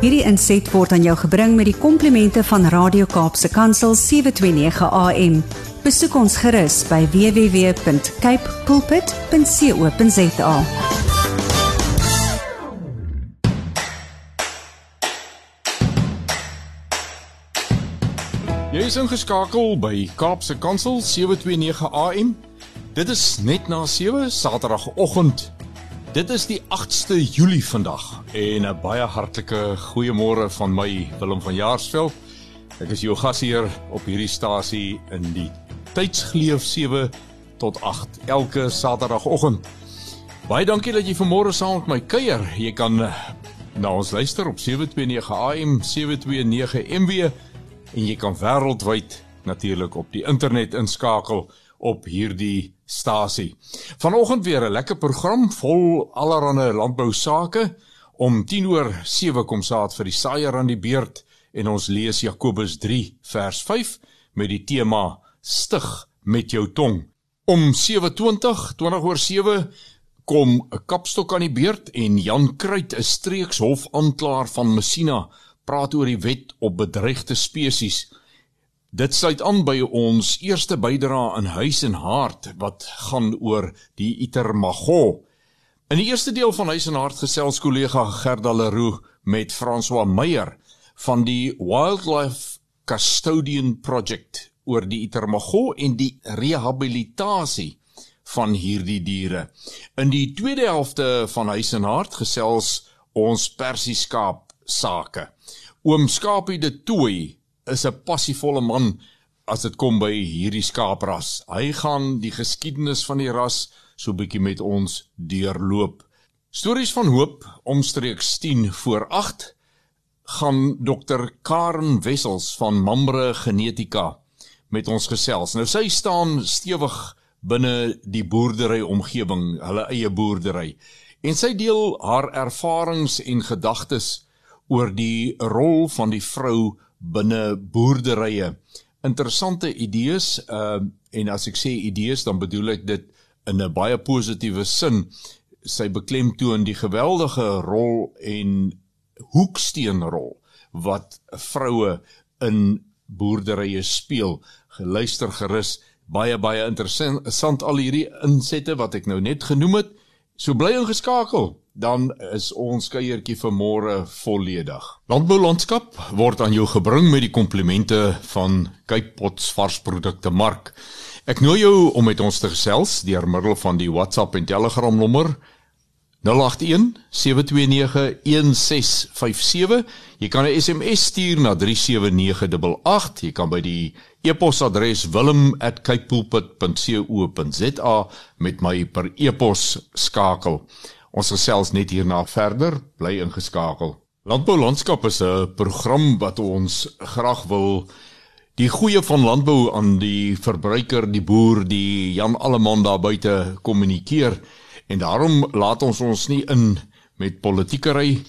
Hierdie inset word aan jou gebring met die komplimente van Radio Kaapse Kansel 729 AM. Besoek ons gerus by www.cape pulpit.co.za. Jy is ingeskakel by Kaapse Kansel 729 AM. Dit is net na 7 Saterdagoggend Dit is die 8ste Julie vandag en 'n baie hartlike goeiemôre van my Willem van Jaarsveld. Ek is jou gasheer op hierdie stasie in die tydsgleef 7 tot 8 elke Saterdagoggend. Baie dankie dat jy vanmôre saam met my kuier. Jy kan eh, na ons luister op 729 AM, 729 MW en jy kan wêreldwyd natuurlik op die internet inskakel op hierdie stasie. Vanoggend weer 'n lekker program vol allerlei landbou sake. Om 10 oor 7 kom saad vir die saaier aan die beurt en ons lees Jakobus 3 vers 5 met die tema stig met jou tong. Om 7:20, 20 oor 7 kom 'n kapstok aan die beurt en Jan Kruit, 'n streekshof aanklaer van Messina, praat oor die wet op bedreigde spesies. Dit sluit aan by ons eerste bydrae in Huis en Hart wat gaan oor die Itermago. In die eerste deel van Huis en Hart gesels kollega Gerda Leroux met François Meyer van die Wildlife Custodian Project oor die Itermago en die rehabilitasie van hierdie diere. In die tweede helfte van Huis en Hart gesels ons Persieskaap sake. Oom Skapie de Tooi is 'n passievolle man as dit kom by hierdie skaapras. Hy gaan die geskiedenis van die ras so bietjie met ons deurloop. Stories van hoop omstreeks 10 voor 8 gaan dokter Karen Wessels van Mamre Genetika met ons gesels. Nou sy staan stewig binne die boerdery omgewing, hulle eie boerdery. En sy deel haar ervarings en gedagtes oor die rol van die vrou binne boerderye. Interessante idees uh en as ek sê idees dan bedoel ek dit in 'n baie positiewe sin. Sy beklemtoon die geweldige rol en hoeksteenrol wat vroue in boerderye speel. Geluister gerus, baie baie interessant al hierdie insette wat ek nou net genoem het. So bly ingeskakel dan is ons kuiertjie vir môre volledig. Landboulandskap word aan jou gebring met die komplimente van Cape Pots varsprodukte mark. Ek nooi jou om met ons te gesels deur middel van die WhatsApp en Telegram nommer 081 729 1657. Jy kan 'n SMS stuur na 37988. Jy kan by die e-posadres wilm@capepulpit.co.za met my per e-pos skakel. Ons gesels net hierna verder, bly ingeskakel. Landbou landskap is 'n program wat ons graag wil die goeie van landbou aan die verbruiker, die boer, die Jan Alleman daar buite kommunikeer en daarom laat ons ons nie in met politiekery,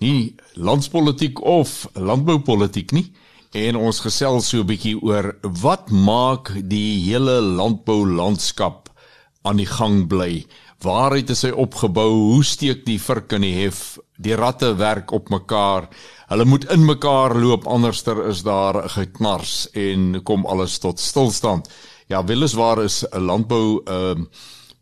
nie landspolitiek of landboupolitiek nie en ons gesels so 'n bietjie oor wat maak die hele landbou landskap aan die gang bly. Waarheid is hy opgebou? Hoe steek die vurk in die hef? Die ratte werk op mekaar. Hulle moet in mekaar loop anderster is daar geknars en kom alles tot stilstand. Ja, weliswaar is 'n landbou 'n uh,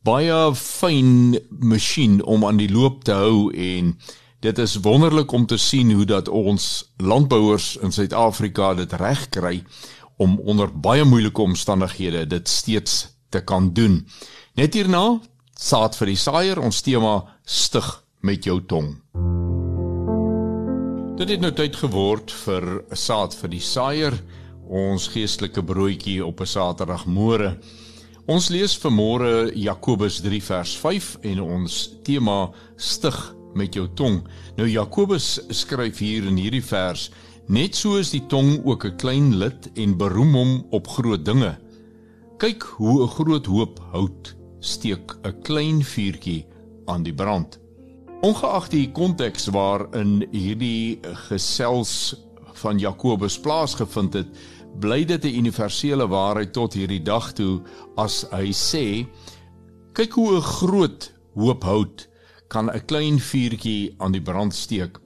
baie fyn masjien om aan die loop te hou en dit is wonderlik om te sien hoe dat ons landbouers in Suid-Afrika dit reg kry om onder baie moeilike omstandighede dit steeds te kan doen. Net hierna saad vir die saaier ons tema stig met jou tong. Dit het nou tyd geword vir saad vir die saaier, ons geestelike broodjie op 'n Saterdagmôre. Ons lees vanmôre Jakobus 3 vers 5 en ons tema stig met jou tong. Nou Jakobus skryf hier in hierdie vers: Net so is die tong ook 'n klein lid en beroem hom op groot dinge. Kyk hoe 'n groot hoop hout steek 'n klein vuurtjie aan die brand. Ongeag die konteks waarin hierdie gesels van Jakobus plaasgevind het, bly dit 'n universele waarheid tot hierdie dag toe as hy sê kyk hoe 'n groot hoop hout kan 'n klein vuurtjie aan die brand steek.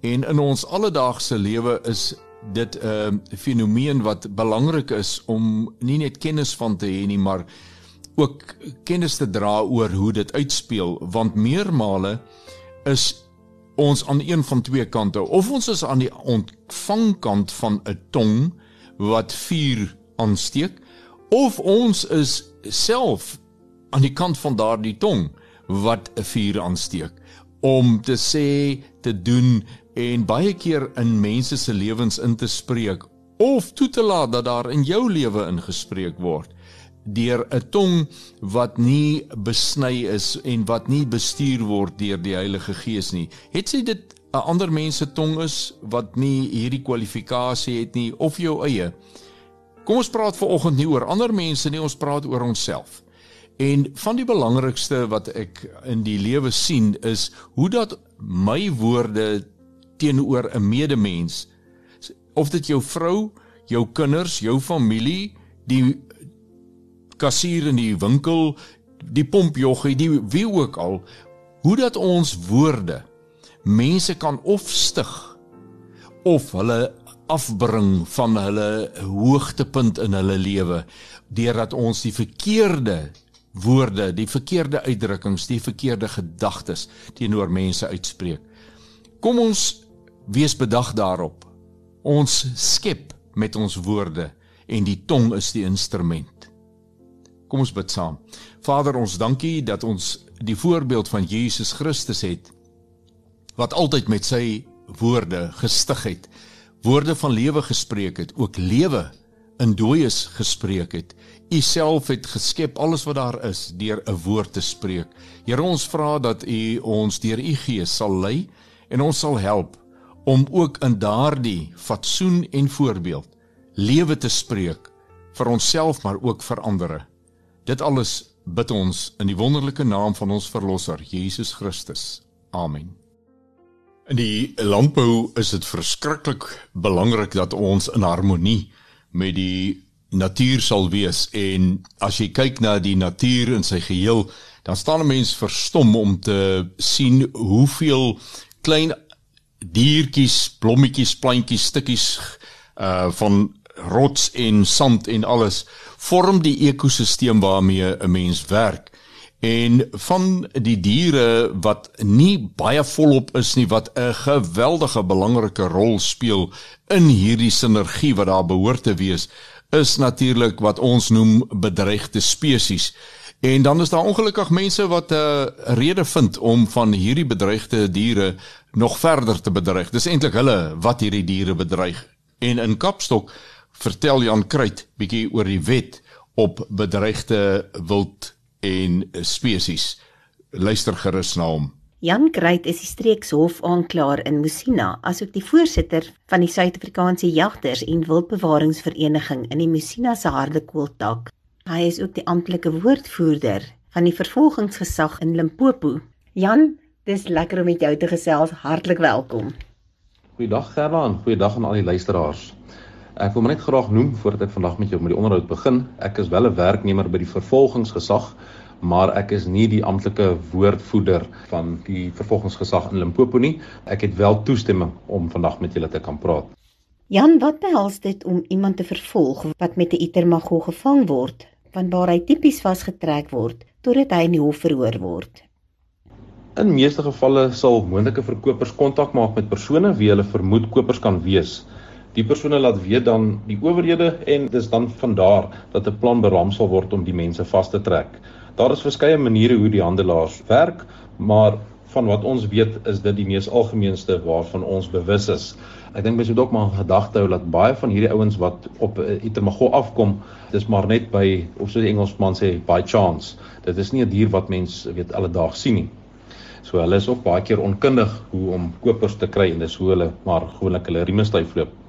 En in ons alledaagse lewe is dit 'n uh, fenomeen wat belangrik is om nie net kennis van te hê nie, maar ook kennis te dra oor hoe dit uitspeel want meermale is ons aan een van twee kante of ons is aan die ontvangkant van 'n tong wat vuur aansteek of ons is self aan die kant van daardie tong wat 'n vuur aansteek. Om te sê te doen en baie keer in mense se lewens in te spreek of toe te laat dat daar in jou lewe ingespreek word deur 'n tong wat nie besny is en wat nie bestuur word deur die Heilige Gees nie. Het sy dit 'n ander mens se tong is wat nie hierdie kwalifikasie het nie of jou eie. Kom ons praat vanoggend nie oor ander mense nie, ons praat oor onsself. En van die belangrikste wat ek in die lewe sien is hoe dat my woorde teenoor 'n medemens of dit jou vrou, jou kinders, jou familie, die kassier in die winkel, die pompjoggie, die wie ook al, hoe dat ons woorde mense kan ofstig of hulle afbring van hulle hoogtepunt in hulle lewe deurdat ons die verkeerde woorde, die verkeerde uitdrukkings, die verkeerde gedagtes teenoor mense uitspreek. Kom ons wees bedag daarop. Ons skep met ons woorde en die tong is die instrument. Kom ons bid saam. Vader, ons dankie dat ons die voorbeeld van Jesus Christus het wat altyd met sy woorde gestig het. Woorde van lewe gespreek het, ook lewe in dooies gespreek het. U self het geskep alles wat daar is deur 'n woord te spreek. Here, ons vra dat U ons deur U Gees sal lei en ons sal help om ook in daardie fatsoen en voorbeeld lewe te spreek vir onsself maar ook vir ander. Dit alles bid ons in die wonderlike naam van ons verlosser Jesus Christus. Amen. In die landbou is dit verskriklik belangrik dat ons in harmonie met die natuur sal wees en as jy kyk na die natuur in sy geheel, dan staan 'n mens verstom om te sien hoeveel klein diertjies, blommetjies, plantjies, stukkies uh van rots en sand en alles vorm die ekosisteem waarmee 'n mens werk. En van die diere wat nie baie volop is nie wat 'n geweldige belangrike rol speel in hierdie sinergie wat daar behoort te wees, is natuurlik wat ons noem bedreigde spesies. En dan is daar ongelukkig mense wat 'n uh, rede vind om van hierdie bedreigde diere nog verder te bedreig. Dis eintlik hulle wat hierdie diere bedreig. En in Kapstok vertel Jan Kruit bietjie oor die wet op bedreigde wild en spesies. Luister gerus na hom. Jan Kruit is die streekshof aanklaer in Musina, asook die voorsitter van die Suid-Afrikaanse Jagters en Wildbewaringsvereniging in die Musina se Hardekooltak. Hy is ook die amptelike woordvoerder van die vervolgingsgesag in Limpopo. Jan, dis lekker om met jou te gesels. Hartlik welkom. Goeiedag Gerda en goeiedag aan al die luisteraars. Ek wil net graag noem voordat ek vandag met jou met die onderhoud begin, ek is wel 'n werknemer by die vervolgingsgesag, maar ek is nie die amptelike woordvoerder van die vervolgingsgesag in Limpopo nie. Ek het wel toestemming om vandag met julle te kan praat. Jan, wat behels dit om iemand te vervolg wat met 'n itermago gevang word, vanwaar hy tipies vasgetrek word totdat hy in die hof verhoor word? In meeste gevalle sal moontlike verkopers kontak maak met persone wie hulle vermoed kopers kan wees die persone laat weet dan die owerhede en dis dan van daar dat 'n plan beraam sal word om die mense vas te trek. Daar is verskeie maniere hoe die handelaars werk, maar van wat ons weet is dit die mees algemeenste waarvan ons bewus is. Ek dink mens moet ook maar in gedagte hou dat baie van hierdie ouens wat op Itermago afkom, dis maar net by of so die Engelsman sê by chance. Dit is nie 'n dier wat mens weet alledaags sien nie. So hulle is ook baie keer onkundig hoe om kopers te kry en dis hoe hulle maar gewoonlik hulle rieme styf loop.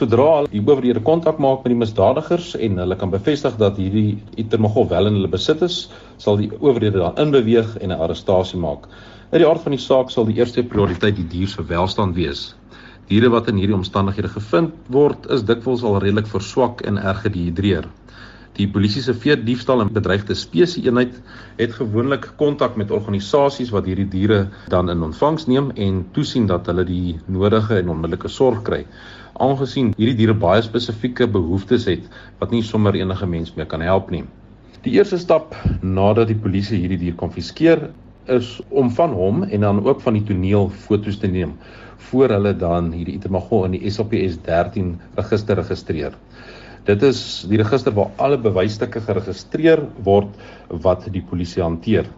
Sodra die owerhede kontak maak met die misdadigers en hulle kan bevestig dat hierdie itermagol wel in hulle besit is, sal die owerhede dan inbeweeg en 'n arrestasie maak. In die aard van die saak sal die eerste prioriteit die dier se welstand wees. Diere wat in hierdie omstandighede gevind word, is dikwels al redelik verswak en erg gedehidreer. Die polisie se veediefstal en bedreigde spesies eenheid het gewoonlik kontak met organisasies wat hierdie diere dan in ontvangs neem en toesien dat hulle die nodige en onmiddellike sorg kry. Aangesien hierdie diere baie spesifieke behoeftes het wat nie sommer enige mens meer kan help nie. Die eerste stap nadat die polisie hierdie dier konfiskeer is om van hom en dan ook van die toneel foto's te neem voor hulle dan hierdie itemagol in die SAPS 13 register registreer. Dit is die register waar alle bewysstukke geregistreer word wat die polisie hanteer.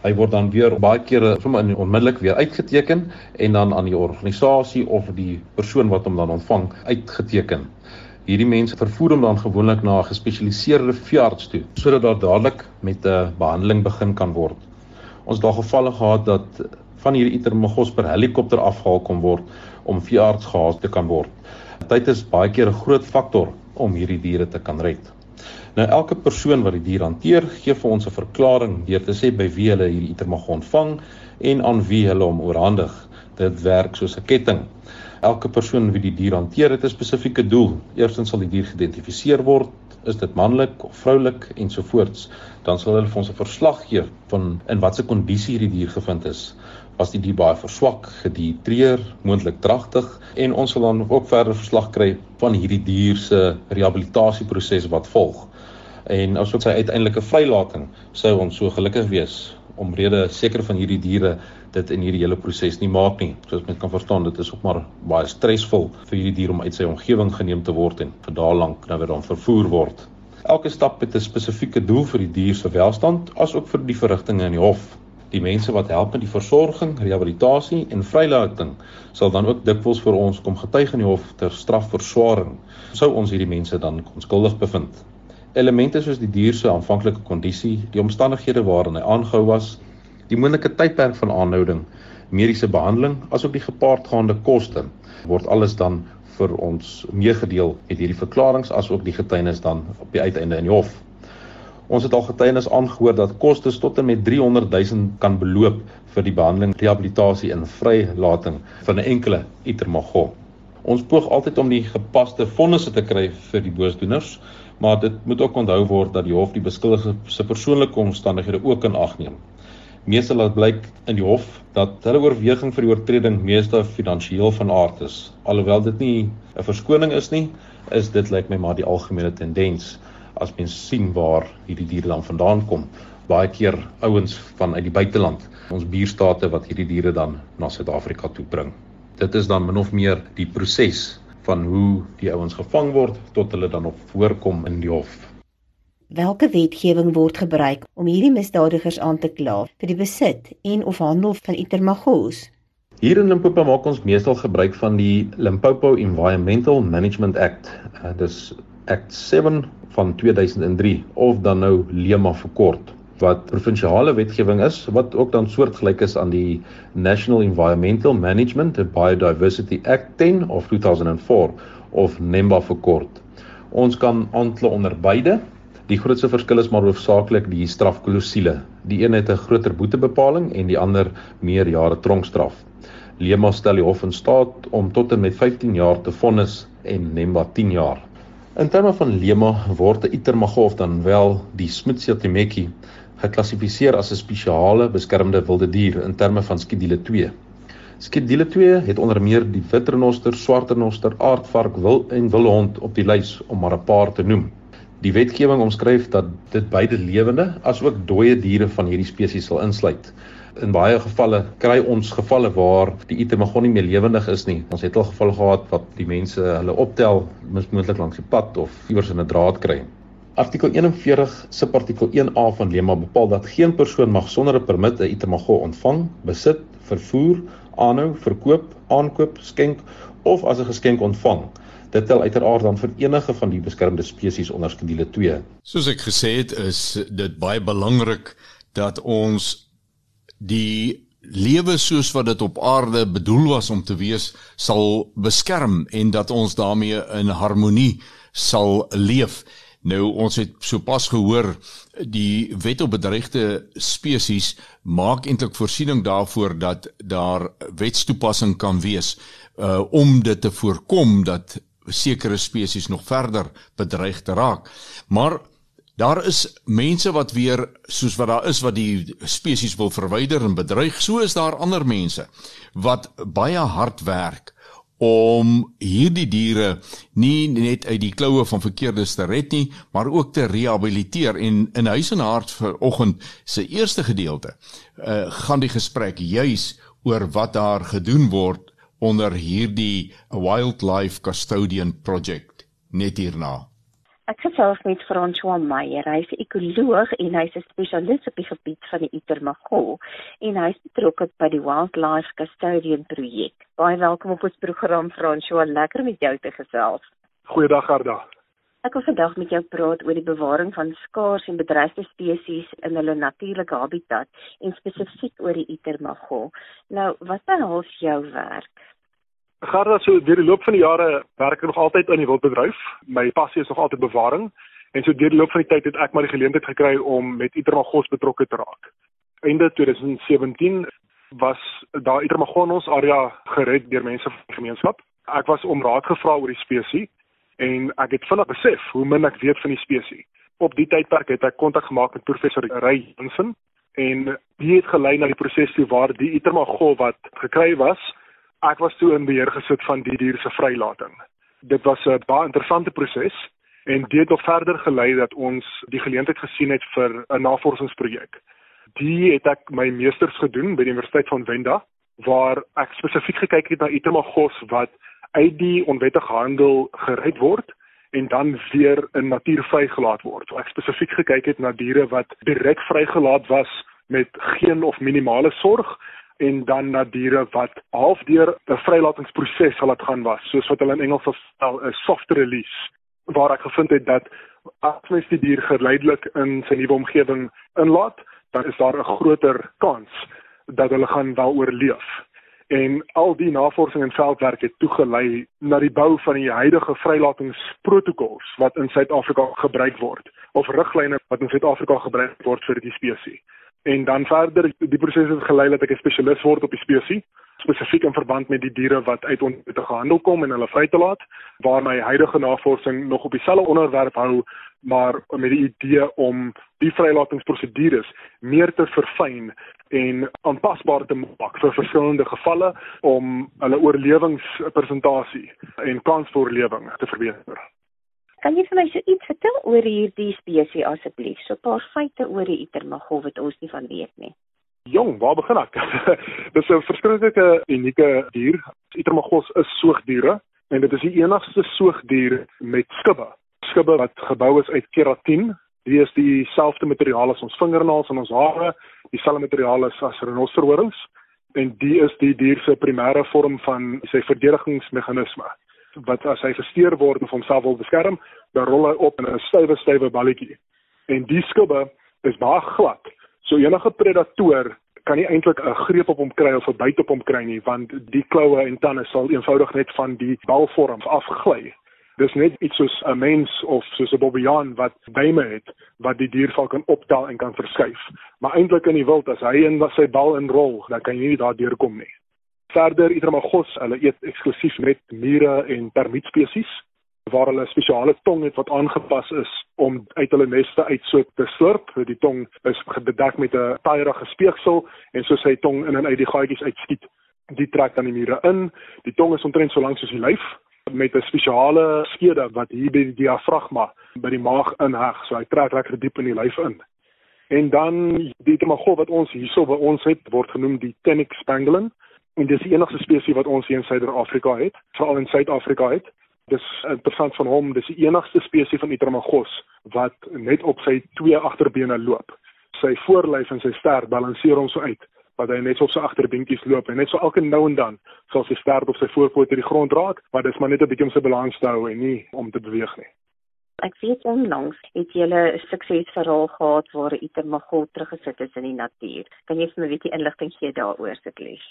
Hy word dan weer baie kere sommer onmiddellik weer uitgeteken en dan aan die organisasie of die persoon wat hom dan ontvang uitgeteken. Hierdie mense vervoer hom dan gewoonlik na 'n gespesialiseerde veearts toe sodat daar dadelik met 'n behandeling begin kan word. Ons het daar gevalle gehad dat van hierdie itermagos per helikopter afgehaal kon word om veearts gehaas te kan word. Tyd is baie keer 'n groot faktor om hierdie diere te kan red. Nou elke persoon wat die dier hanteer, gee vir ons 'n verklaring deur te sê by wie hulle hierdie itermagos ontvang en aan wie hulle hom oorhandig. Dit werk soos 'n ketting. Elke persoon wie die dier hanteer, het 'n spesifieke doel. Eerstens sal die dier geïdentifiseer word, is dit manlik of vroulik ensovoorts. Dan sal hulle vir ons 'n verslag gee van in watter kondisie hierdie dier gevind is was die dier baie verswak, gedihidreer, moontlik dragtig en ons sal dan ook verder verslag kry van hierdie dier se rehabilitasieproses wat volg. En as ook sy uiteindelike vrylating sou ons so gelukkig wees omrede seker van hierdie diere dit in hierdie hele proses nie maak nie. Soos mens kan verstaan, dit is ook maar baie stresvol vir hierdie dier om uit sy omgewing geneem te word en vir daal lank nou weer dan vervoer word. Elke stap het 'n spesifieke doel vir die dier se welstand asook vir die verrigtinge in die hof. Die mense wat help met die versorging, rehabilitasie en vrylating sal dan ook dikwels vir ons kom getuig in die hof ter strafverswaring. Sou ons hierdie mense dan onskuldig bevind. Elemente soos die dier se aanvanklike kondisie, die omstandighede waarin hy aangehou was, die moontlike tydperk van aanhouding, mediese behandeling, asook die gepaardgaande koste word alles dan vir ons meegedeel met hierdie verklaringe asook die getuienis dan op die uiteinde in die hof. Ons het al getuienis aangehoor dat kostes tot en met 300 000 kan beloop vir die behandeling, rehabilitasie en vrylating van 'n enkele itermago. Ons poog altyd om die gepaste vonnisse te kry vir die boosdoeners, maar dit moet ook onthou word dat die hof die beskuldigde se persoonlike omstandighede ook in ag neem. Meestal laat blyk in die hof dat hulle oorweging vir die oortreding meeste finansiëel van aard is. Alhoewel dit nie 'n verskoning is nie, is dit lyk my maar die algemene tendens as mens sien waar hierdie diere dan vandaan kom. Baie keer ouens vanuit die buiteland, ons buurstate wat hierdie diere dan na Suid-Afrika toe bring. Dit is dan min of meer die proses van hoe die ouens gevang word tot hulle dan op voorkom in die hof. Welke wetgewing word gebruik om hierdie misdadigers aan te kla vir die besit en of handel van itermagos? Hier in Limpopo maak ons meestal gebruik van die Limpopo Environmental Management Act. Uh, dis Act 7 van 2003 of dan nou LEMA verkort wat provinsiale wetgewing is wat ook dan soortgelyk is aan die National Environmental Management and Biodiversity Act 10 of 2004 of NEMBA verkort. Ons kan aankla onder beide. Die grootste verskil is maar hoofsaaklik die strafklousule. Die een het 'n groter boetebepaling en die ander meer jare tronkstraf. LEMA stel die hof in staat om tot en met 15 jaar te vonnis en NEMBA 10 jaar. In terme van lema word 'n itermagoof dan wel die Smithsia temeki geklassifiseer as 'n spesiale beskermde wilde dier in terme van skedule 2. Skedule 2 het onder meer die wit renoster, swart renoster, aardvark, wil en wilhond op die lys om maar 'n paar te noem. Die wetgewing omskryf dat dit beide lewende asook dooie diere van hierdie spesies sal insluit in baie gevalle kry ons gevalle waar die itemogon nie meer lewendig is nie. Ons het al gevalle gehad wat die mense hulle optel mismoontlik langs die pad of iewers in 'n draad kry. Artikel 41 subartikel 1A van LEMA bepaal dat geen persoon mag sonder 'n permit 'n itemogon ontvang, besit, vervoer, aanhou, verkoop, aankoop, skenk of as 'n geskenk ontvang. Dit tel uiteraard dan vir enige van die beskermde spesies onder skedule 2. Soos ek gesê het, is dit baie belangrik dat ons die lewe soos wat dit op aarde bedoel was om te wees sal beskerm en dat ons daarmee in harmonie sal leef. Nou ons het sopas gehoor die wet op bedreigde spesies maak eintlik voorsiening daarvoor dat daar wetstoepassing kan wees uh om dit te voorkom dat sekere spesies nog verder bedreig te raak. Maar Daar is mense wat weer soos wat daar is wat die spesies wil verwyder en bedreig, so is daar ander mense wat baie hard werk om hierdie diere nie net uit die kloue van verkeerdes te red nie, maar ook te rehabiliteer en in huis en hart vanoggend se eerste gedeelte uh, gaan die gesprek juis oor wat daar gedoen word onder hierdie Wildlife Custodian Project net hierna. Ek gesels met François Meyer. Hy is 'n ekoloog en hy's 'n spesialis op die gebied van die Itermagol en hy's betrokke by die Wildlife Custodian projek. Baie welkom op ons program François. Lekker met jou te gesels. Goeiedag Garda. Ek wil vandag met jou praat oor die bewaring van skaars en bedreigde spesies in hulle natuurlike habitat en spesifiek oor die Itermagol. Nou, wat behels jou werk? Garda so deur die loop van die jare werk ek nog altyd in die wildbedryf. My passie is nog altyd bewaring en so deur die loop van die tyd het ek maar die geleentheid gekry om met Itermagos betrokke te raak. Einde 2017 was daar Itermagonos area gered deur mense van die gemeenskap. Ek was om raad gevra oor die spesies en ek het vinnig besef hoe min ek weet van die spesies. Op die tydperk het ek kontak gemaak met professor Ray Jensen en die het gelei na die proses toe waar die Itermagos wat gekry was ek was toe in beheer gesit van die dier se vrylating. Dit was 'n baie interessante proses en dit het nog verder gelei dat ons die geleentheid gesien het vir 'n navorsingsprojek. Die het ek my meesters gedoen by die Universiteit van Wenda waar ek spesifiek gekyk het na itemagos wat uit die onwettige handel gered word en dan weer in natuur vrygelaat word. So ek spesifiek gekyk het na diere wat direk vrygelaat was met geen of minimale sorg en dan na diere wat halfdeur 'n vrylatingsproses sal laat gaan was, soos wat hulle in Engels sal 'n soft release, waar ek gevind het dat as mens die dier geleidelik in sy nuwe omgewing inlaat, dan is daar 'n groter kans dat hulle gaan wel oorleef. En al die navorsing en veldwerk het toegelei na die bou van die huidige vrylatingsprotokols wat in Suid-Afrika gebruik word of riglyne wat in Suid-Afrika gebruik word vir die spesies en dan verder die proses het gelei dat ek 'n spesialis word op die spesies spesifiek in verband met die diere wat uit onwettige gehandel kom en hulle vry te laat waar my huidige navorsing nog op dieselfde onderwerp hou maar met die idee om die vrylatingsprosedures meer te verfyn en aanpasbaar te maak vir verskillende gevalle om hulle oorlewingspresentasie en kans vir oorlewing te verbeter. Kan jy vir my so iets vertel oor hierdie spesies asseblief? So 'n paar feite oor die Itermagol wat ons nie van weet nie. Jong, waar begin ek? Dis 'n verskriklike unieke dier. Itermagos is soogdiere en dit is die enigste soogdier met skubbe. Skubbe wat gebou is uit keratin. Dit is dieselfde materiaal as ons vingernaels en ons hare, dieselfde materiaal as as renosterhorings en dit is die dier se primêre vorm van sy verdedigingsmeganisme wat as hy gesteer word of homself wil beskerm, dan rol hy op in 'n stywe stywe balletjie. En die skubbe is baie glad. So enige predator kan nie eintlik 'n greep op hom kry of 'n byt op hom kry nie, want die kloue en tande sal eenvoudig net van die balvorm afgly. Dis net iets soos 'n mens of soos 'n bobbejaan wat duime het wat die dier sal kan optel en kan verskuif. Maar eintlik in die wild as hy in sy bal inrol, dan kan jy nie daar deurkom nie. Verder Itromagos, hulle eet eksklusief met mure en termietspesies waar hulle spesiale tong het wat aangepas is om uit hulle neste uit so te slurp. Die tong is bedek met 'n taaierige speeksel en so sy tong in en uit die gaatjies uitskiet. Die trek dan die mure in. Die tong is omtrent so lank soos die lyf met 'n spesiale skede wat hier by die diafragma by die maag inheg. So hy trek lekker diep in die lyf in. En dan die Itromagos wat ons hierso by ons het word genoem die Tenyx pangolin en dis die enigste spesies wat ons hier in Suider-Afrika het, veral in Suid-Afrika het. Dis interessant van hom, dis die enigste spesies van Itermagos wat net op sy twee agterbene loop. Sy voorlyf en sy stert balanseer hom so uit dat hy net so op sy agterbeentjies loop en net so elke nou en dan sal sy stert op sy voorpote die grond raak, maar dis maar net 'n bietjie om sy balans te hou en nie om te beweeg nie. Ek weet onlangs het jy 'n suksesverhaal gehad waar 'n Itermagos teruggesit is in die natuur. Kan jy vir my 'n bietjie inligting gee daaroor asseblief?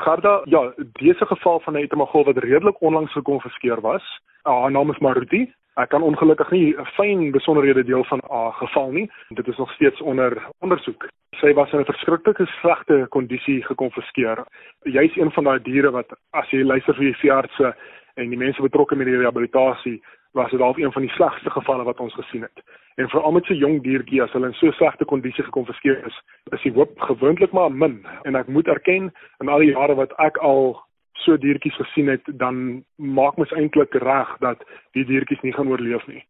Garda, ja, dese geval van 'n etemagol wat redelik onlangs gekonfiskeer was. Ah, haar naam is Maruti. Ek kan ongelukkig nie 'n fyn besonderhede deel van haar geval nie. Dit is nog steeds onder ondersoek. Sy was in 'n verskriklike slegte kondisie gekonfiskeer. Jy's een van daai diere wat as jy luister vir die veeartse en die mense betrokke met die rehabilitasie was dit al een van die slegste gevalle wat ons gesien het. En veral met so jong diertjie as hulle in so slegte kondisie gekonfiskeer is, is die hoop gewoonlik maar min. En ek moet erken in al die jare wat ek al so diertjies gesien het, dan maak mens eintlik reg dat die diertjies nie gaan oorleef nie.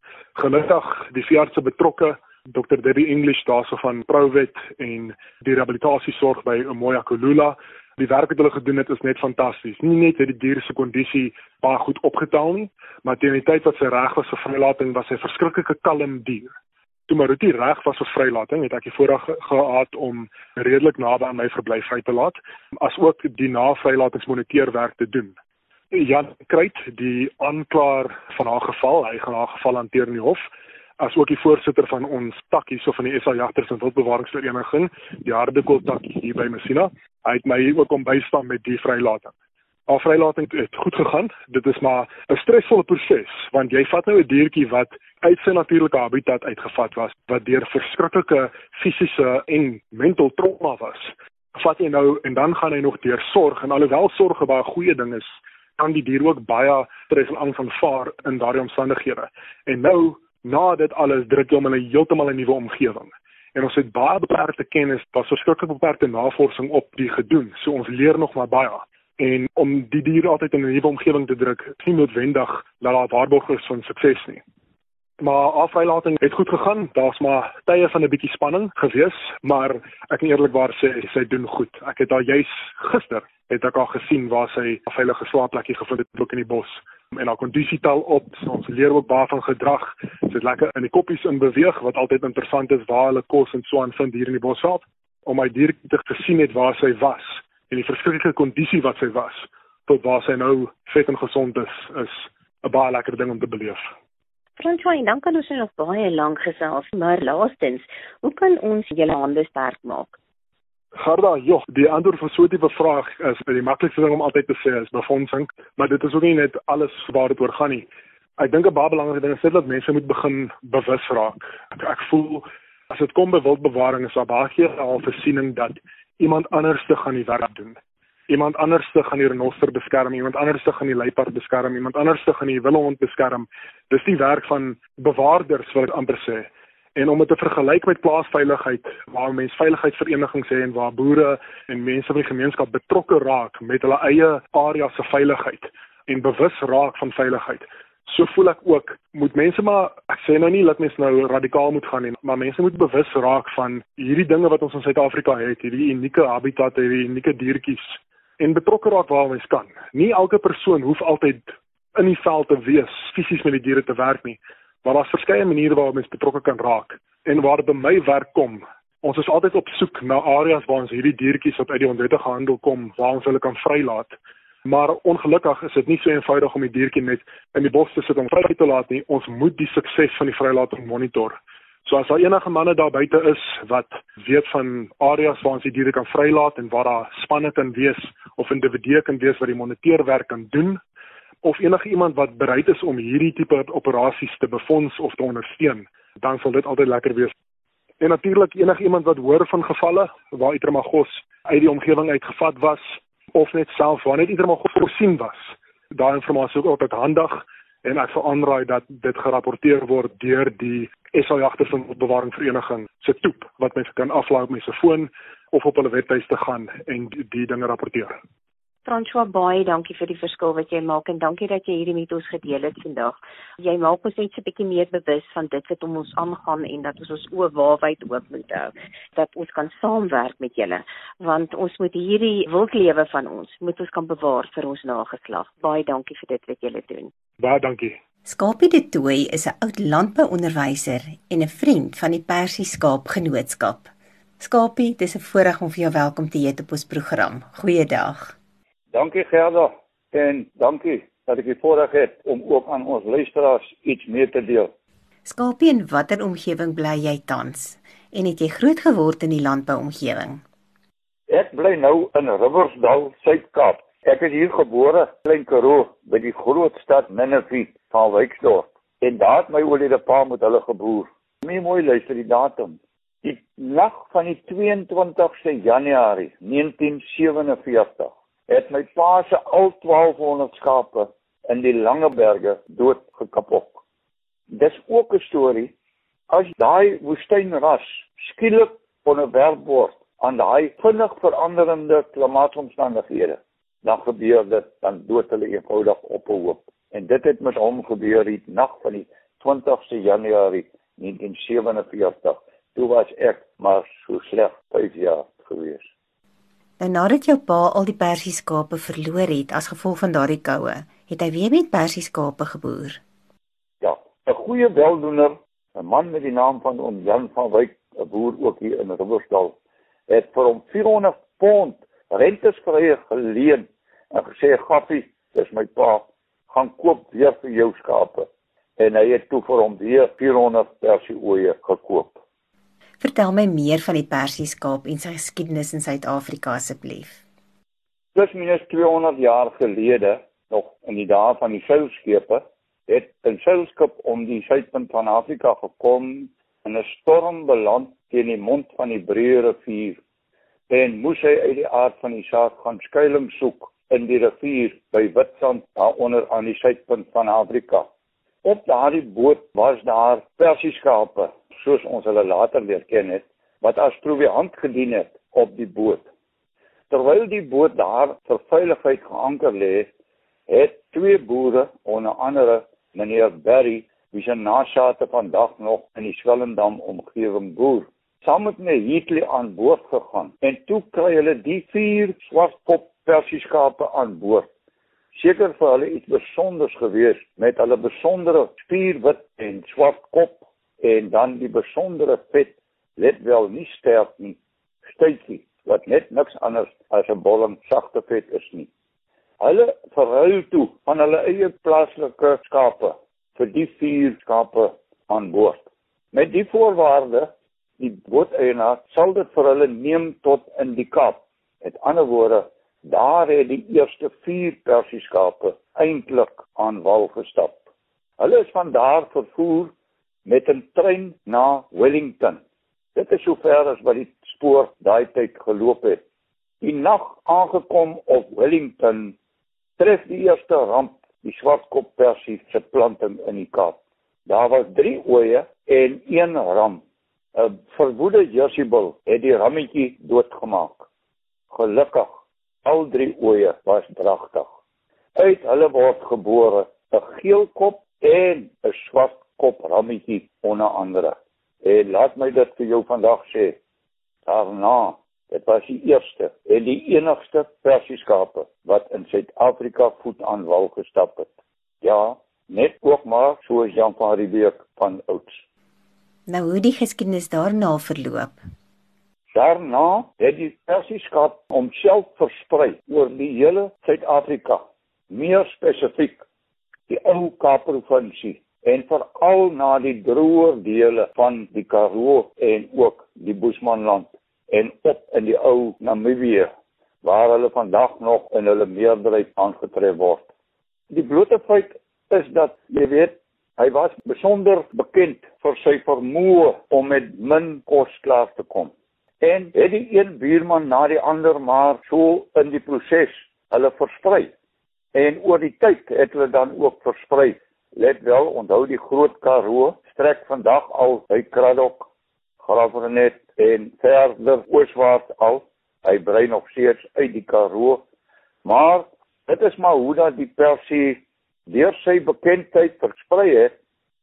Gelukkig die veeartse betrokke Dr. Debbie English daarso van Prowet en die rehabilitasiesorg by Moya Kolula die werk wat hulle gedoen het is net fantasties. Nie net het die dier se kondisie baie goed opgetel nie, maar teen die tyd wat sy reg was vir vrylating was hy 'n verskriklike kalm dier. Toe dit reg was vir vrylating, het ek die voorreg gehad om redelik naby aan my verblyf vry te laat, asook die na-vrylatingsmoniteerwerk te doen. Jan Kruit, die aanklaer van haar geval, hy gaan haar geval hanteer in die hof as ook die voorsitter van ons tak hierso van die SA Jagters en Wildbewaringsvereniging, die Hardekoel tak hier by Messina. Hy het my ook om bystaan met die vrylating. Al vrylating het goed gegaan. Dit is maar 'n stresvolle proses want jy vat nou 'n diertjie wat uit sy natuurlike habitat uitgevat was wat deur verskriklike fisiese en mental trauma was. Vat jy nou en dan gaan hy nog deur sorg en alhoewel sorg 'n baie goeie ding is, kan die dier ook baie stres en angs aanvaar in daardie omstandighede. En nou na dit alles druk jy hom in 'n heeltemal 'n nuwe omgewing. En ons het baie beperkte kennis, daar's verskriklik beperkte navorsing op die gedoen. So ons leer nog maar baie. En om die diere altyd in 'n nuwe omgewing te druk, is nie noodwendig dat daar waarborg is van sukses nie. Maar afvrylating het goed gegaan. Daar's maar tye van 'n bietjie spanning gewees, maar ek kan eerlikwaar sê sy doen goed. Ek het haar juis gister het ek haar gesien waar sy 'n veilige slaapplekkie gevind het ook in die bos en haar kondisie tel op. Ons leer ook baie van gedrag. Het lekker in die koppies in beweeg wat altyd interessant is waar hulle kos en so aan vind hier in die bosveld om my dier te gesien het waar sy was en die verskriklike kondisie wat sy was tot waar sy nou vet en gesond is is 'n baie lekker ding om te beleef. Franswain, dan kan ons nog baie lank gesels, maar laastens, hoe kan ons julle hande sterk maak? Garda, joh, die antwoord vir so 'n tipe vraag is by die maklikste ding om altyd te sê is befondsing, maar dit is ook nie net alles waar dit oor gaan nie. Ek dink 'n baie belangrike ding is dit dat mense moet begin bewus raak. Ek, ek voel as dit kom by wildbewaring is daar baie keer al versiening dat iemand anders te gaan die werk doen. Iemand anders te gaan die renoster beskerm, iemand anders te gaan die luiperd beskerm, iemand anders te gaan die wildhond beskerm. Dis die werk van bewaarders wil ek amper sê. En om dit te vergelyk met plaasveiligheid waar mense veiligheidsverenigings sê en waar boere en mense van die gemeenskap betrokke raak met hulle eie area se veiligheid en bewus raak van veiligheid. So voel ek ook moet mense maar ek sê nou nie dat mense nou radikaal moet gaan nie, maar mense moet bewus raak van hierdie dinge wat ons in Suid-Afrika het, hierdie unieke habitat, hierdie unieke diertjies en betrokke raak waar ons kan. Nie elke persoon hoef altyd in die veld te wees, fisies met die diere te werk nie maar daar's verskeie maniere waarop mens betrokke kan raak en waar by my werk kom. Ons is altyd op soek na areas waar ons hierdie diertjies wat uit die onwettige handel kom, waar ons hulle kan vrylaat. Maar ongelukkig is dit nie so eenvoudig om die diertjie net in die bos te sit om vry te laat nie. Ons moet die sukses van die vrylating monitor. So as daar enige manne daar buite is wat weet van areas waar ons die diere kan vrylaat en waar daar spanne kan wees of individue kan wees wat die moniteerwerk kan doen, of enige iemand wat bereid is om hierdie tipe operasies te befonds of te ondersteun, dan sal dit altyd lekker wees. En natuurlik enige iemand wat hoor van gevalle waar Itremagos uit die omgewing uitgevat was of net self waar net Itremagos voorsien was. Daai inligting is ook altyd handig en ek sal aanraai dat dit gerapporteer word deur die SA Jagters en Bewaring Vereniging se toep wat mense kan aflaai op my se foon of op hulle webtuiste gaan en die, die dinge rapporteer. François baie dankie vir die verskil wat jy maak en dankie dat jy hierdie met ons gedeel het vandag. Jy maak ons net so 'n bietjie meer bewus van dit wat om ons aangaan en dat ons ons oë waarwyd oop moet hou. Dat ons kan saamwerk met julle want ons moet hierdie wildlewe van ons moet ons kan bewaar vir ons nageslag. Baie dankie vir dit wat julle doen. Baie dankie. Skapie de Tooi is 'n oud landbouonderwyser en 'n vriend van die Persie Skaap Genootskap. Skapie, dis 'n voorreg om vir jou welkom te heet op ons program. Goeiedag. Dankie Gerda en dankie dat ek die voorreg het om ook aan ons luisteraars iets mee te deel. Skapie, in watter omgewing bly jy tans? En het jy groot geword in die landbouomgewing? Ek bly nou in Riversdal, Suid-Kaap. Ek is hier gebore, Klein Karoo, by die groot stad Nineveh van Wyksdorp. En daar het my oulede pa met hulle geboer. My mooi luister die datum. Die nag van die 22ste Januarie 1947 het my pa se al 1200 skape in die lange berge dood gekapok. dis ook 'n storie as daai woestynras skielik onderwerp word aan daai vinnig veranderende klimaatomstandighede, dan gebeur dit dan dood hulle eenvoudig op 'n hoop. En dit het met hom gebeur die nag van die 20ste Januarie 1947. Toe was ek maar so sleg 5 jaar gewees. Nou, nadat jou pa al die persieskape verloor het as gevolg van daardie koue, het hy weer met persieskape geboer. Ja, 'n goeie weldoener, 'n man met die naam van oom Jan van Wyk, 'n boer ook hier in Riversdal, het vir hom 400 pond rentesvrye geleen en gesê: "Gaffie, dis my pa, gaan koop weer vir jou skape." En hy het toe vir hom weer 400 persieoeie gekoop. Vertel my meer van die persieskaap en sy geskiedenis in Suid-Afrika asseblief. Plus minus 200 jaar gelede, nog in die dae van die seilskepe, het 'n seilskip om die suidpunt van Afrika gekom in 'n storm beland teen die mond van die Breë rivier en moes hy uit die aard van die saak gaan skuilings soek in die rivier by Witstrand daaronder aan die suidpunt van Afrika. Op daardie boot was daar persieskape soos ons hulle later leer ken het, wat as proviant gedien het op die boot. Terwyl die boot daar vir veiligheid geanker lê, het twee boere, onder andere meneer Berry, wie se nasate vandag nog in die Swellendam omgewing boer, saam met meneer Heatley aan boord gegaan en toe kry hulle die vier swartkop persieskape aan boord. Seker vir hulle iets besonders gewees met hulle besondere spierwit en swart kop en dan die besondere vet let wel nie sterk nie stytjie wat net niks anders as 'n bolling sagte vet is nie. Hulle verhuil toe van hulle eie plaaslike skape vir die vier skape aan boord. Met die voorwaarde die booteienaar sal dit vir hulle neem tot in die Kaap. Met ander woorde daar het die eerste vier persieskape eintlik aan wal gestap hulle is van daar vervoer met 'n trein na Wellington. Dit is sover as wat die spoor daai tyd geloop het. Die nag aangekom op Wellington tref die eerste ramp die swartkop persie se planting in die Kaap. Daar was 3 oeye en 1 ram. 'n Verwoede Jezebel het die rammetjie doodgemaak. Gelukkig al 3 oeye was dragtig. Uit hulle word gebore 'n geelkop en 'n swart kop rammetjie onder andere. En laat my dit vir jou vandag sê. Daarna, dit was die eerste en die enigste persieskape wat in Suid-Afrika voet aan wal gestap het. Ja, net ook maar so Jan van Riebeeck van ouds. Nou hoe die geskiedenis daarna verloop. Daarna het die persieskaap homself versprei oor die hele Suid-Afrika, meer spesifiek die ou Kaap-provinsie en veral na die droër dele van die Karoo en ook die Bosmanland en op in die ou Namibië waar hulle vandag nog in hulle meerderheid aangetref word. Die blote feit is dat jy weet hy was besonder bekend vir sy vermoë om met min kos klaar te kom. En het die een buurman na die ander maar so in die proses hulle versprei. En oor die tyd het hulle dan ook versprei Let wel, onthou die groot Karoo strek vandag al by Kraddock, Graafrenet en verder ooswaarts al. Hy brei nog steeds uit die Karoo. Maar dit is maar hoe dat die persie deur sy bekendheid versprei het.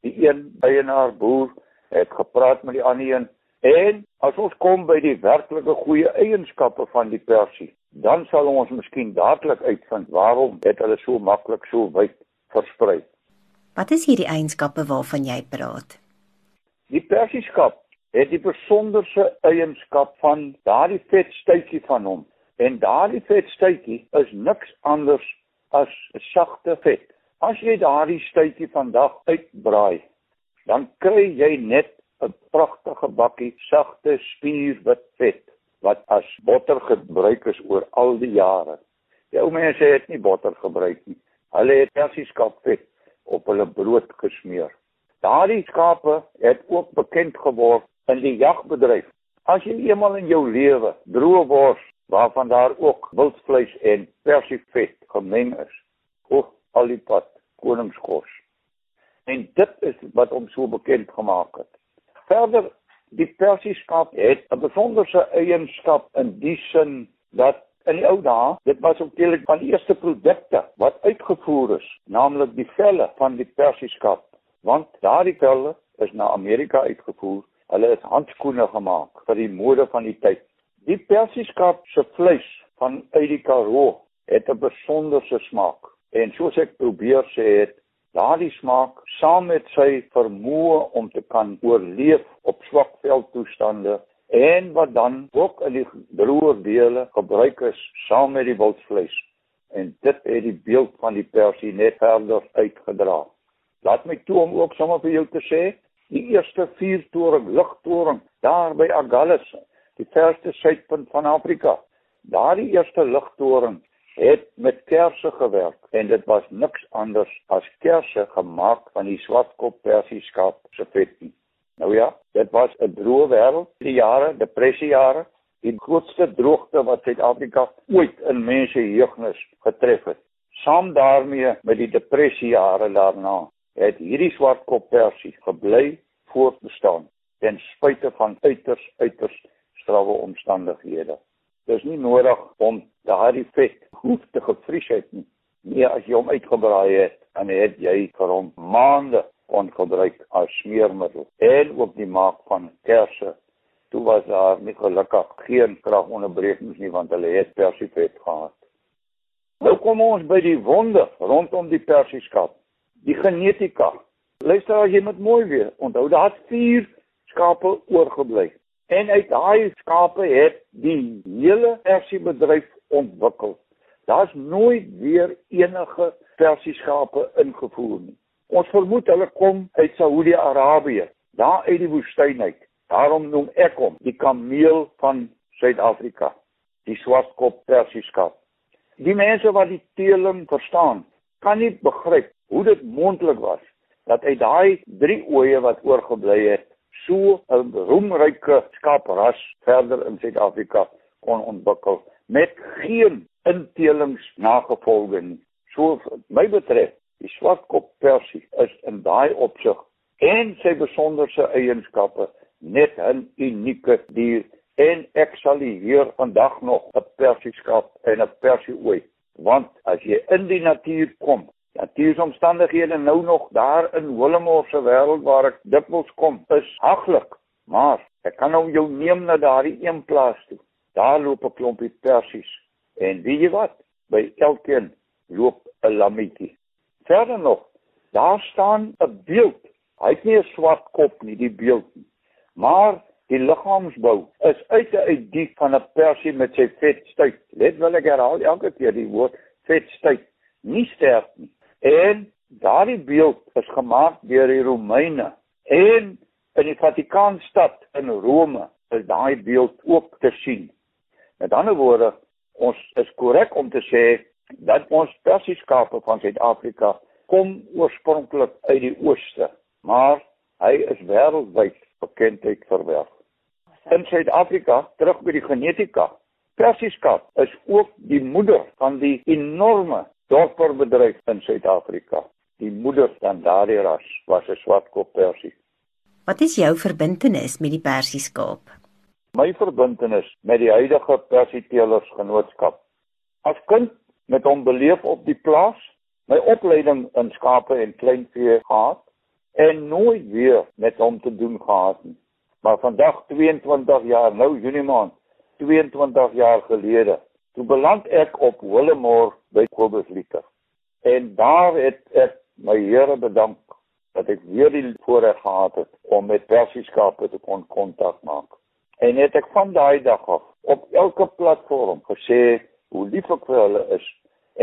Die een eienaar boer het gepraat met die ander een en as ons kom by die werklike goeie eienskappe van die persie, dan sal ons miskien dadelik uitvind waarom dit hulle so maklik so wyd versprei. Wat is hierdie eienskappe waarvan jy praat? Die persieskap het die besonderse eienskap van daardie vetstuitjie van hom. En daardie vetstuitjie is niks anders as sagte vet. As jy daardie stuitjie vandag uitbraai, dan kry jy net 'n pragtige bakkie sagte spierwit vet wat as botter gebruik is oor al die jare. Die ou mense het nie botter gebruik nie. Hulle het persieskap vet op hulle brood gesmeer. Daardie skape het ook bekend geword in die jagbedryf. As jy eenmal in jou lewe droë wors waarvan daar ook wildvleis en persievet gemeng is, hoog al die pad koningskos. En dit is wat hom so bekend gemaak het. Verder die persieskap het 'n besonderse eienskap in die sin dat in die ou dae dit was ook deel van die eerste produkte wat uitgevoer is, naamlik die velle van die persieskap, want daardie velle is na Amerika uitgevoer. Hulle is handskoene gemaak vir die mode van die tyd. Die persieskap se vleis van uit die Karoo het 'n besonderse smaak. En soos ek probeer sê het, daardie smaak saam met sy vermoë om te kan oorleef op swak veldtoestande en wat dan ook in die droë dele gebruik is saam met die wildsvleis. En dit het die beeld van die persie net verder uitgedra. Laat my toe om ook sommer vir jou te sê, die eerste vuurtoring, ligtoring daar by Agulhas, die verste suidpunt van Afrika. Daardie eerste ligtoring het met kersse gewerk en dit was niks anders as kersse gemaak van die swartkop persieskap se vet. Nou ja, dit was 'n droë wêreld, die jare, depressiejare, die grootste droogte wat Suid-Afrika ooit in mense jeugnis getref het. Saam daarmee met die depressiejare daarna het hierdie swartkop persie gebly voortbestaan ten spyte van uiters uiters strawwe omstandighede. Dis nie nodig om daardie vet hoef te gevries het nie. Nee, as jy hom uitgebraai het, dan het jy vir hom maande kon gebruik as smeermiddel en ook die maak van kersse. Toe was daar nie gelukkig geen kragonderbrekings nie want hulle het persievet gehad. Nou kom ons by die wonder rondom die persieskap, die genetika. Luister as jy met mooi weer, onthou daar het 4 skape oorgebly. En uit daai skape het die hele versiebedryf ontwikkel. Daar's nooit weer enige versieskape ingevoer nie. Ons vermoed hulle kom uit Saudi-Arabië, daar uit die woestyn uit. Daarom noem ek hom die kameel van Suid-Afrika, die swartkop persieskap. Die mense wat die teeling verstaan, kan nie begryp hoe dit moontlik was dat uit daai drie oeye wat oorgebly het, so 'n roemryke skaapras verder in Suid-Afrika kon ontwikkel met geen inteelings nagevolge nie. So my betref, die swartkop persie is in daai opsig en sy besonderse eienskappe net 'n unieke dier en ek sal hier vandag nog 'n persieskap en 'n persieooi want as jy in die natuur kom Natuursomstandighede nou nog daar in Willemore se wêreld waar ek dikwels kom, is haglik. Maar ek kan nou jou neem na daardie een plaas toe. Daar loop 'n klompie persies. En weet jy wat? By elkeen loop 'n lammetjie. Verder nog, daar staan 'n beeld. Hy het nie 'n swart kop nie, die beeld nie. Maar die liggaamsbou is uit uit die van 'n persie met sy vet stuit. Let wel ek herhaal elke keer die woord vet stuit. Nie sterk nie. En daardie beeld is gemaak deur die Romeine en in die Vatikaanstad in Rome is daai beeld ook te sien. Met ander woorde, ons is korrek om te sê dat ons persieskape van Suid-Afrika kom oorspronklik uit die ooste, maar hy is wêreldwyd bekendheid verwerf. In Suid-Afrika, terug by die genetika, persieskap is ook die moeder van die enorme dorperbedryf in Suid-Afrika. Die moeder van daardie ras was 'n swartkop persie. Wat is jou verbintenis met die persieskaap? My verbintenis met die huidige persieteelers genootskap. As kind met hom beleef op die plaas, my opleiding in skape en kleinvee gehad en nooit weer met hom te doen gehad nie. Maar vandag 22 jaar nou Junie maand, 22 jaar gelede Toe beland ek op Willemore by Kobus Liter. En daar het ek my Here bedank dat ek weer die voorreg gehad het om met persieskape te kon kontak maak. En het ek van daai dag af op elke platform gesê hoe lief ek vir hulle is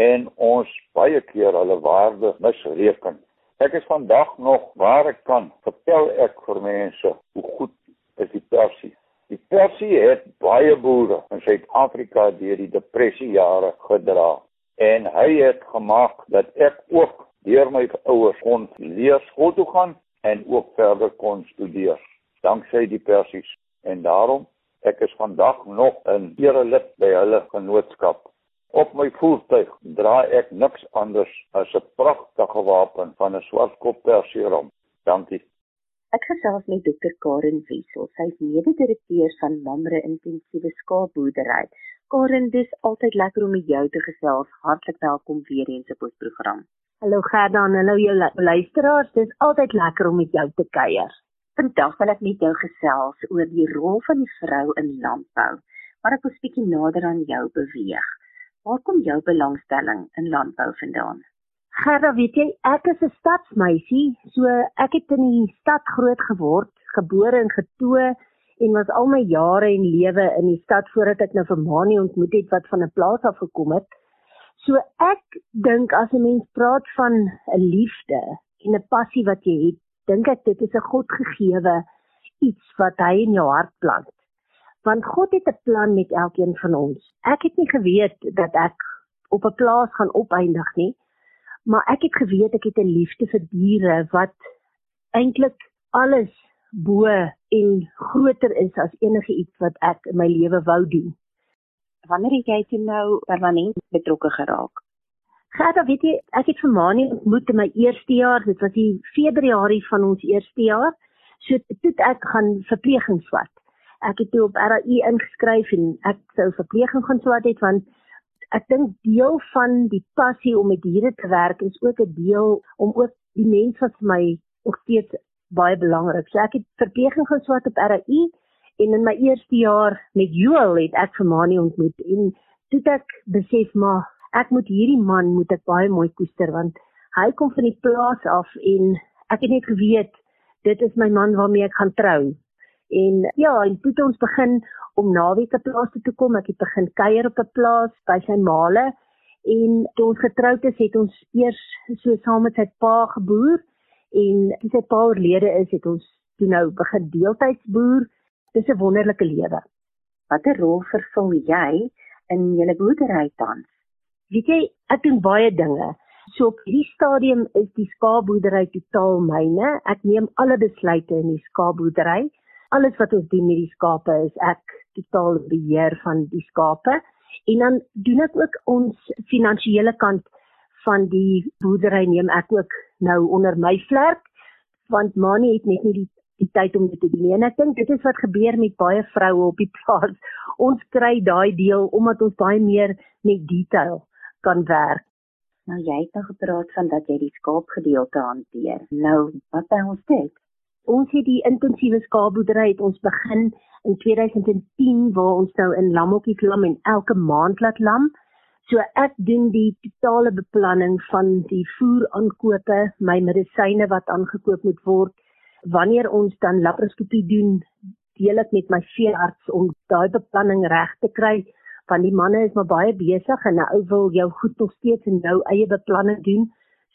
en ons baie keer hulle waarde misreken. Ek is vandag nog waar ek kan, vertel ek vir mense hoe goed is die persie Die persie het baie boere in Suid-Afrika deur die depressiejare gedra en hy het gemaak dat ek ook deur my ouers kon leer skool toe gaan en ook verder kon studeer danksy die persies. En daarom ek is vandag nog 'n erelid by hulle genootskap. Op my voertuig dra ek niks anders as 'n pragtige wapen van 'n swartkop persie rom dankie Ek gesels met Dr. Karen Wessel. Sy is mede-direkteur van Mamre Intensiewe Skaapboerdery. Karen, dis altyd lekker om met jou te gesels. Hartlik welkom weer eens op ons program. Hallo Gerda en hallo jou luisteraars. Dis altyd lekker om met jou te kuier. Vandag wil ek met jou gesels oor die rol van die vrou in landbou. Maar ek wil 'n bietjie nader aan jou beweeg. Waar kom jou belangstelling in landbou vandaan? Gerda, weet jy, ek is 'n stadsmeisie, so ek het in die stad groot geword, gebore en getoe en was al my jare en lewe in die stad voordat ek nou vir Mani ontmoet het wat van 'n plaas af gekom het. So ek dink as 'n mens praat van 'n liefde en 'n passie wat jy het, dink ek dit is 'n Godgegewe iets wat hy in jou hart plant. Want God het 'n plan met elkeen van ons. Ek het nie geweet dat ek op 'n plaas gaan opeindig nie maar ek het geweet ek het 'n liefde vir diere wat eintlik alles bo en groter is as enige iets wat ek in my lewe wou doen. Wanneer het jy toe nou permanent betrokke geraak? Gerda, weet jy, ek het vir Mani ontmoet in my eerste jaar, dit was die Februarie van ons eerste jaar. So toe ek gaan verpleging swat. Ek het toe op RAI ingeskryf en ek sou verpleging gaan swat het want ek dink deel van die passie om met diere te werk is ook 'n deel om ook die mense wat vir my ook steeds baie belangrik. So ek het verpleging geswat op RAI en in my eerste jaar met Joel het ek vir Mani ontmoet en toe ek besef maar ek moet hierdie man moet ek baie mooi koester want hy kom van die plaas af en ek het net geweet dit is my man waarmee ek gaan trou. En ja, en toe het ons begin om naweke plaas toe te kom. Ek het begin kuier op 'n plaas by sy maale en toe ons getroud is, het ons eers so saam met sy pa geboer en toe sy pa oorlede is, het ons toe nou begin deeltyds boer. Dis 'n wonderlike lewe. Watter rol vervul jy in julle boerdery tans? Weet jy, ek doen baie dinge. So op hierdie stadium is die skaapboerdery totaal myne. Ek neem alle besluite in die skaapboerdery alles wat ons doen met die skape is ek totaal beheer van die skape. En dan doen ek ook ons finansiële kant van die boerdery neem ek ook nou onder my vlerk want Mani het net nie die die tyd om dit te doen en ek dink dit is wat gebeur met baie vroue op die plaas. Ons kry daai deel omdat ons baie meer met detail kan werk. Nou jy het nou gepraat van dat jy die skaapgedeelte hanteer. Nou wat by ons dit Ons het die intensiewe skaapboerdery het ons begin in 2010 waar ons nou in lammetjies lam en elke maand laat lam. So ek doen die totale beplanning van die voer aankope, my medisyne wat aangekoop moet word. Wanneer ons dan laparoskopie doen, deel ek met my veearts om daai beplanning reg te kry want die manne is maar baie besig en 'n ou wil jou goed nog steeds in jou eie beplanning doen.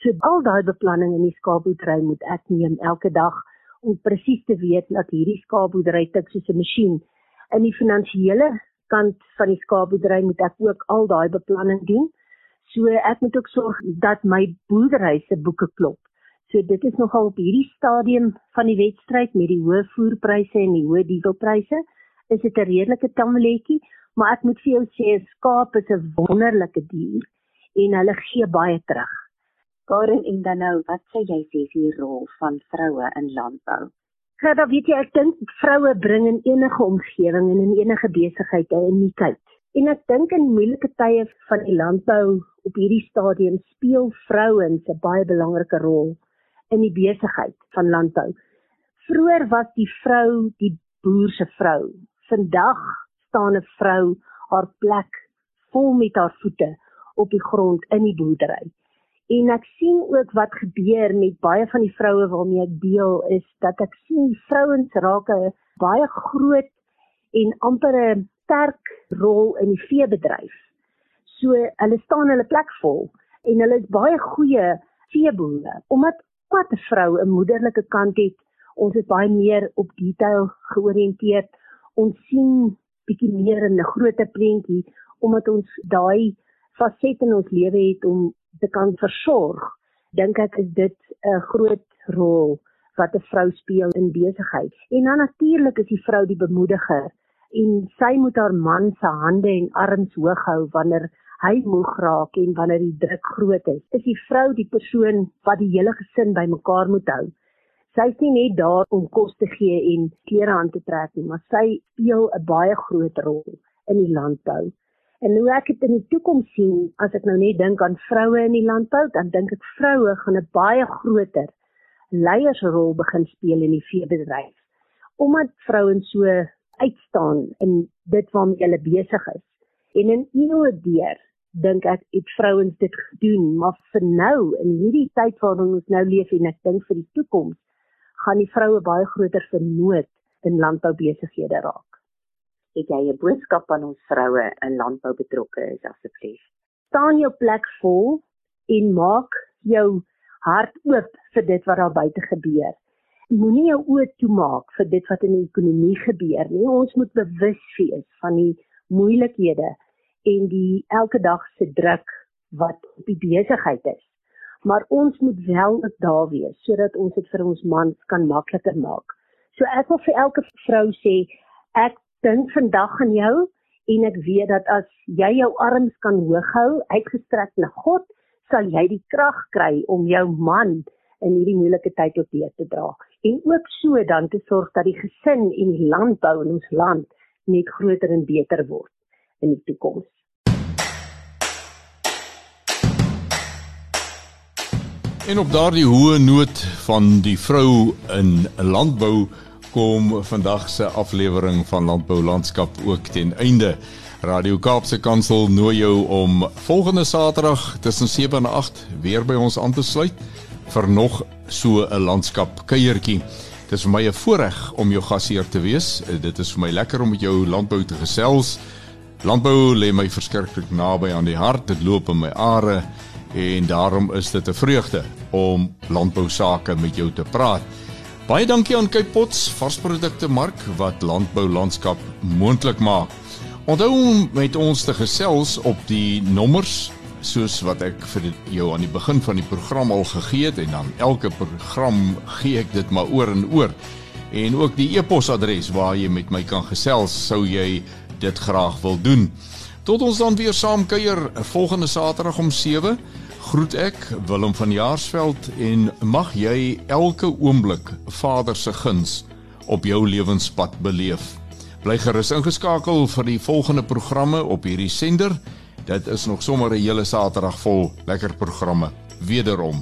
So al daai beplanning in die skaapboerdery moet ek neem elke dag om presies te weet dat hierdie skaapboerdery tik soos 'n masjien. In die finansiële kant van die skaapboerdery moet ek ook al daai beplanning doen. So ek moet ook sorg dat my boerdery se boeke klop. So dit is nogal op hierdie stadium van die wedstryd met die hoë voerpryse en die hoë dieselpryse, is dit 'n redelike tammeletjie, maar ek moet vir jou sê 'n skaap is 'n wonderlike dier en hulle gee baie terug. Karen en dan nou, wat sê jy sê is die rol van vroue in landbou? Dan weet jy ek dink vroue bring in enige omgewing en in enige besigheid 'n uniekheid. En ek dink in moeilike tye van die landbou op hierdie stadium speel vrouens 'n baie belangrike rol in die besigheid van landbou. Vroeger was die vrou die boer se vrou. Vandag staan 'n vrou haar plek vol met haar voete op die grond in die boerdery. En ek sien ook wat gebeur met baie van die vroue waarmee ek deel is dat ek sien vrouens raak 'n baie groot en amper 'n sterk rol in die veebedryf. So hulle staan hulle plek vol en hulle is baie goeie veeboere omdat wat 'n vrou 'n moederlike kant het. Ons is baie meer op detail georiënteerd. Ons sien bietjie meer in 'n groter prentjie omdat ons daai faset in ons lewe het om te kan versorg, dink ek is dit 'n groot rol wat 'n vrou speel in besigheid. En dan natuurlik is die vrou die bemoediger en sy moet haar man se hande en arms hoog hou wanneer hy moeg raak en wanneer die druk groot is. Is die vrou die persoon wat die hele gesin bymekaar moet hou. Sy is nie net daar om kos te gee en klere aan te trek nie, maar sy speel 'n baie groot rol in die landbou. En hoe ek dit in die toekoms sien, as ek nou net dink aan vroue in die landbou, dan dink ek vroue gaan 'n baie groter leiersrol begin speel in die veebedryf. Omdat vrouens so uitstaan in dit waarmee hulle besig is. En in eeue deur dink ek het vrouens dit gedoen, maar vir nou in hierdie tyd waarin ons nou leef en ek dink vir die toekoms gaan die vroue baie groter vernoot in landboubesighede raak. Het jy 'n boodskap aan ons vroue in landbou betrokke is asseblief? Staan jou plek vol en maak jou hart oop vir dit wat daar buite gebeur. Moenie jou oë toemaak vir dit wat in die ekonomie gebeur nie. Ons moet bewus wees van die moeilikhede en die elke dag se druk wat op die besigheid is. Maar ons moet wel ook daar wees sodat ons dit vir ons mans kan makliker maak. So ek wil vir elke vrou sê, ek dink vandag aan jou en ek weet dat as jy jou arms kan hoog hou, uitgestrek na God, sal jy die krag kry om jou man in hierdie moeilike tyd op deur te dra en ook so dan te sorg dat die gesin en die landbou in ons land net groter en beter word in die toekoms. En op daardie hoë noot van die vrou in landbou kom vandag se aflewering van Landbou Landskap ook ten einde. Radio Kaapse Kansel nooi jou om volgende Saterdag tussen 7 en 8 weer by ons aan te sluit vir nog so 'n landskap kuiertjie. Dit is vir my 'n voorreg om jou gasheer te wees. Dit is vir my lekker om met jou landbou te gesels. Landbou lê my verskriklik naby aan die hart. Dit loop in my are en daarom is dit 'n vreugde om landbou sake met jou te praat. Baie dankie aan Cape Pots varsprodukte mark wat landbou landskap moontlik maak. Onthou om met ons te gesels op die nommers soos wat ek vir jou aan die begin van die program al gegee het en dan elke program gee ek dit maar oor en oor. En ook die e-posadres waar jy met my kan gesels sou jy dit graag wil doen. Tot ons dan weer saam kuier volgende Saterdag om 7. Groet ek Willem van Jaarsveld en mag jy elke oomblik Vader se guns op jou lewenspad beleef. Bly gerus ingeskakel vir die volgende programme op hierdie sender. Dit is nog sommer 'n hele Saterdag vol lekker programme wederom.